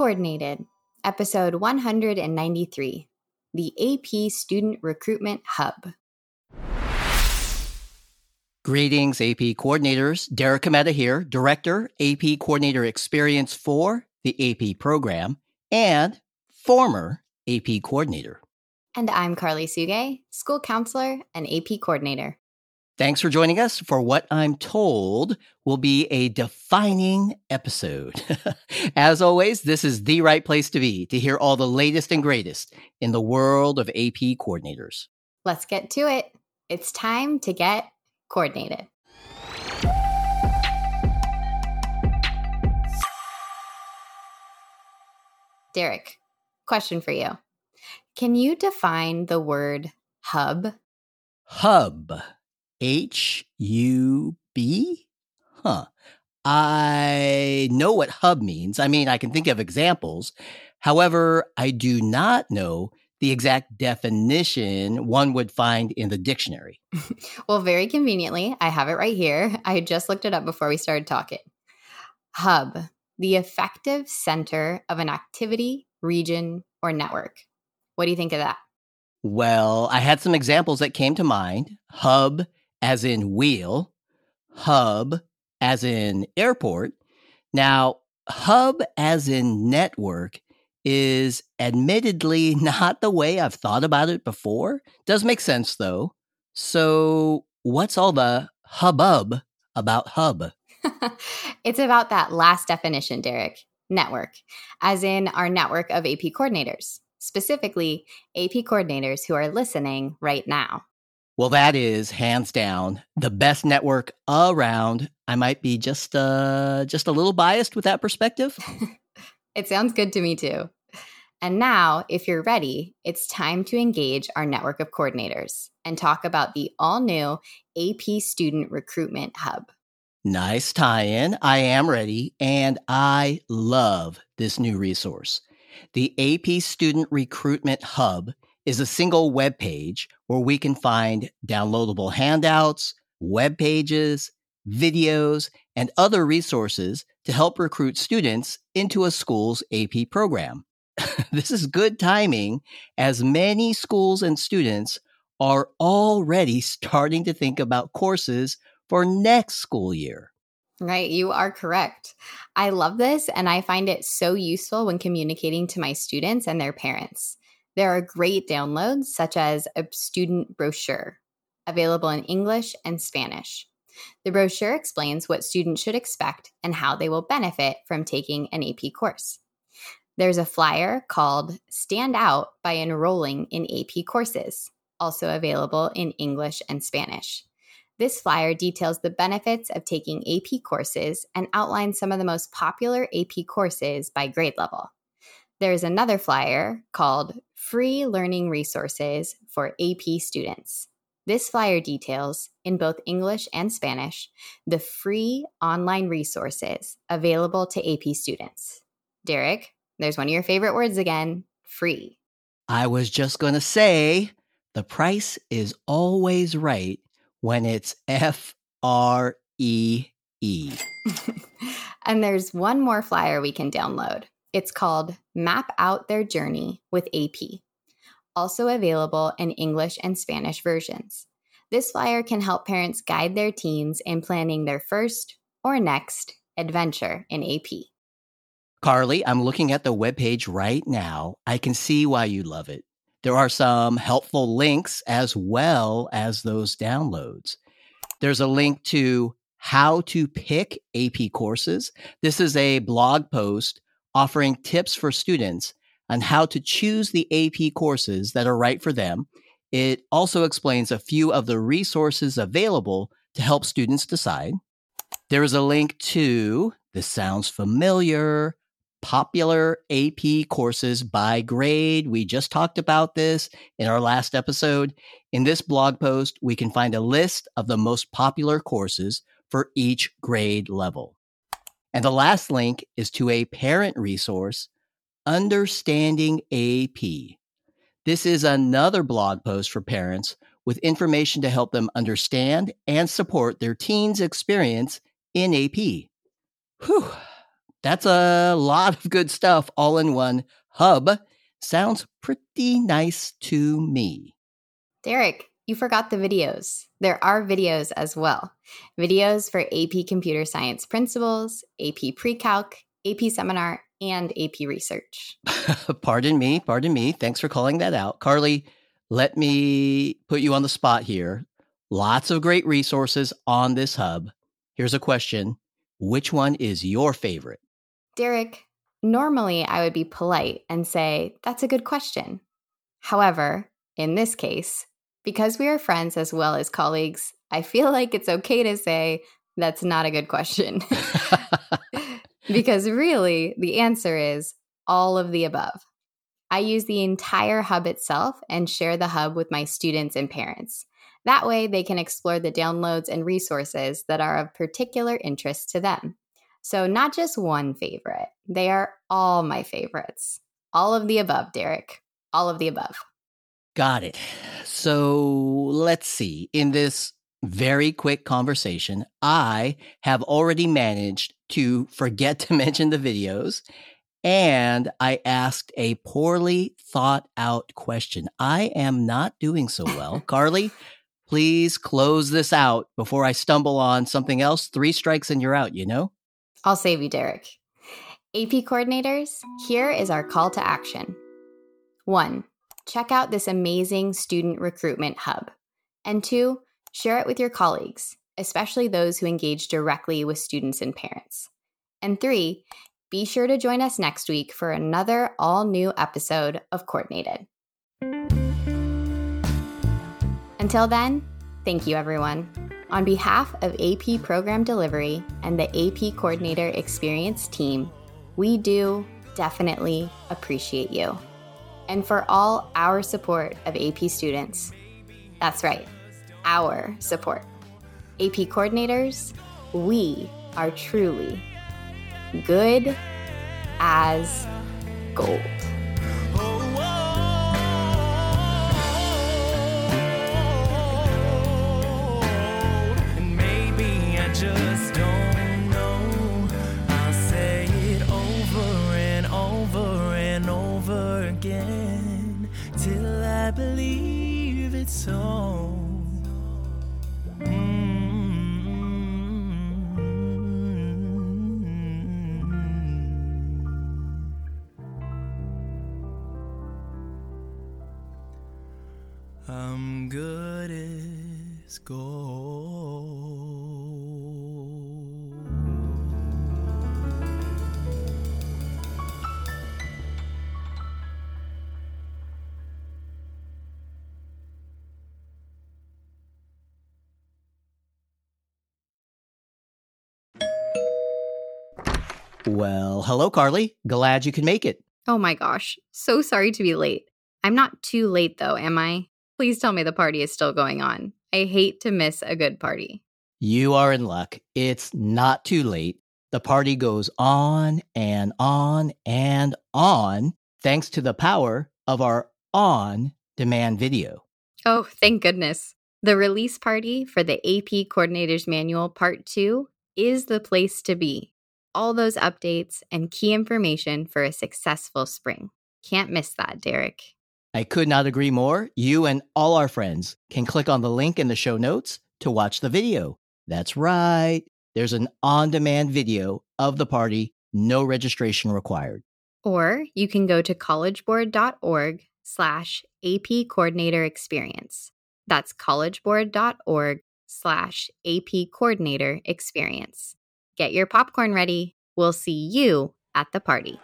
Coordinated, episode 193 The AP Student Recruitment Hub. Greetings, AP coordinators. Derek Cometa here, Director, AP Coordinator Experience for the AP program, and former AP coordinator. And I'm Karli Suge, School Counselor and AP Coordinator. Thanks for joining us for what I'm told will be a defining episode. As always, this is the right place to be to hear all the latest and greatest in the world of AP coordinators. Let's get to it. It's time to get coordinated. Derek, question for you. Can you define the word hub? Hub. H U B? Huh. I know what hub means. I mean, I can think of examples. However, I do not know the exact definition one would find in the dictionary. well, very conveniently, I have it right here. I just looked it up before we started talking. Hub, the effective center of an activity, region, or network. What do you think of that? Well, I had some examples that came to mind. Hub as in wheel, hub as in airport. Now, hub as in network is admittedly not the way I've thought about it before. Does make sense though. So, what's all the hubbub about hub? it's about that last definition, Derek network, as in our network of AP coordinators, specifically AP coordinators who are listening right now. Well, that is hands down the best network around. I might be just uh just a little biased with that perspective. it sounds good to me too. And now, if you're ready, it's time to engage our network of coordinators and talk about the all new AP Student Recruitment Hub. Nice tie in. I am ready, and I love this new resource. The AP Student Recruitment Hub is a single web page where we can find downloadable handouts, web pages, videos, and other resources to help recruit students into a school's AP program. this is good timing as many schools and students are already starting to think about courses for next school year. Right, you are correct. I love this and I find it so useful when communicating to my students and their parents. There are great downloads, such as a student brochure, available in English and Spanish. The brochure explains what students should expect and how they will benefit from taking an AP course. There's a flyer called Stand Out by Enrolling in AP Courses, also available in English and Spanish. This flyer details the benefits of taking AP courses and outlines some of the most popular AP courses by grade level. There's another flyer called Free Learning Resources for AP Students. This flyer details, in both English and Spanish, the free online resources available to AP students. Derek, there's one of your favorite words again free. I was just going to say the price is always right when it's F R E E. And there's one more flyer we can download. It's called Map Out Their Journey with AP, also available in English and Spanish versions. This flyer can help parents guide their teens in planning their first or next adventure in AP. Karli, I'm looking at the webpage right now. I can see why you love it. There are some helpful links as well as those downloads. There's a link to how to pick AP courses. This is a blog post offering tips for students on how to choose the AP courses that are right for them. It also explains a few of the resources available to help students decide. There is a link to, this sounds familiar, popular AP courses by grade. We just talked about this in our last episode. In this blog post, we can find a list of the most popular courses for each grade level. And the last link is to a parent resource, Understanding AP. This is another blog post for parents with information to help them understand and support their teens' experience in AP. Whew, That's a lot of good stuff all in one hub. Sounds pretty nice to me. Derek, you forgot the videos. There are videos as well. Videos for AP Computer Science Principles, AP Pre-Calc, AP Seminar, and AP Research. pardon me, pardon me. Thanks for calling that out. Karli, let me put you on the spot here. Lots of great resources on this hub. Here's a question Which one is your favorite? Derek, normally I would be polite and say, That's a good question. However, in this case, because we are friends as well as colleagues, I feel like it's okay to say, That's not a good question. because really, the answer is all of the above. I use the entire hub itself and share the hub with my students and parents. That way, they can explore the downloads and resources that are of particular interest to them. So, not just one favorite, they are all my favorites. All of the above, Derek. All of the above. Got it. So, let's see. In this very quick conversation, I have already managed to forget to mention the videos and I asked a poorly thought out question. I am not doing so well. Karli, please close this out before I stumble on something else. Three strikes and you're out, you know? I'll save you, Derek. AP coordinators, here is our call to action. One, check out this amazing student recruitment hub. And two, share it with your colleagues, especially those who engage directly with students and parents. And three, be sure to join us next week for another all new episode of Coordinated. Until then, thank you, everyone. On behalf of AP Program Delivery and the AP Coordinator Experience team, we do definitely appreciate you. And for all our support of AP students, that's right, our support. AP coordinators, we are truly good as gold. Well, hello, Karli. Glad you can make it. Oh my gosh. So sorry to be late. I'm not too late, though, am I? Please tell me the party is still going on. I hate to miss a good party. You are in luck. It's not too late. The party goes on and on and on thanks to the power of our on demand video. Oh, thank goodness. The release party for the AP Coordinators Manual Part 2 is the place to be. All those updates and key information for a successful spring. Can't miss that, Derek. I could not agree more. You and all our friends can click on the link in the show notes to watch the video. That's right. There's an on demand video of the party, no registration required. Or you can go to collegeboard.org slash AP coordinator experience. That's collegeboard.org slash AP coordinator experience. Get your popcorn ready. We'll see you at the party.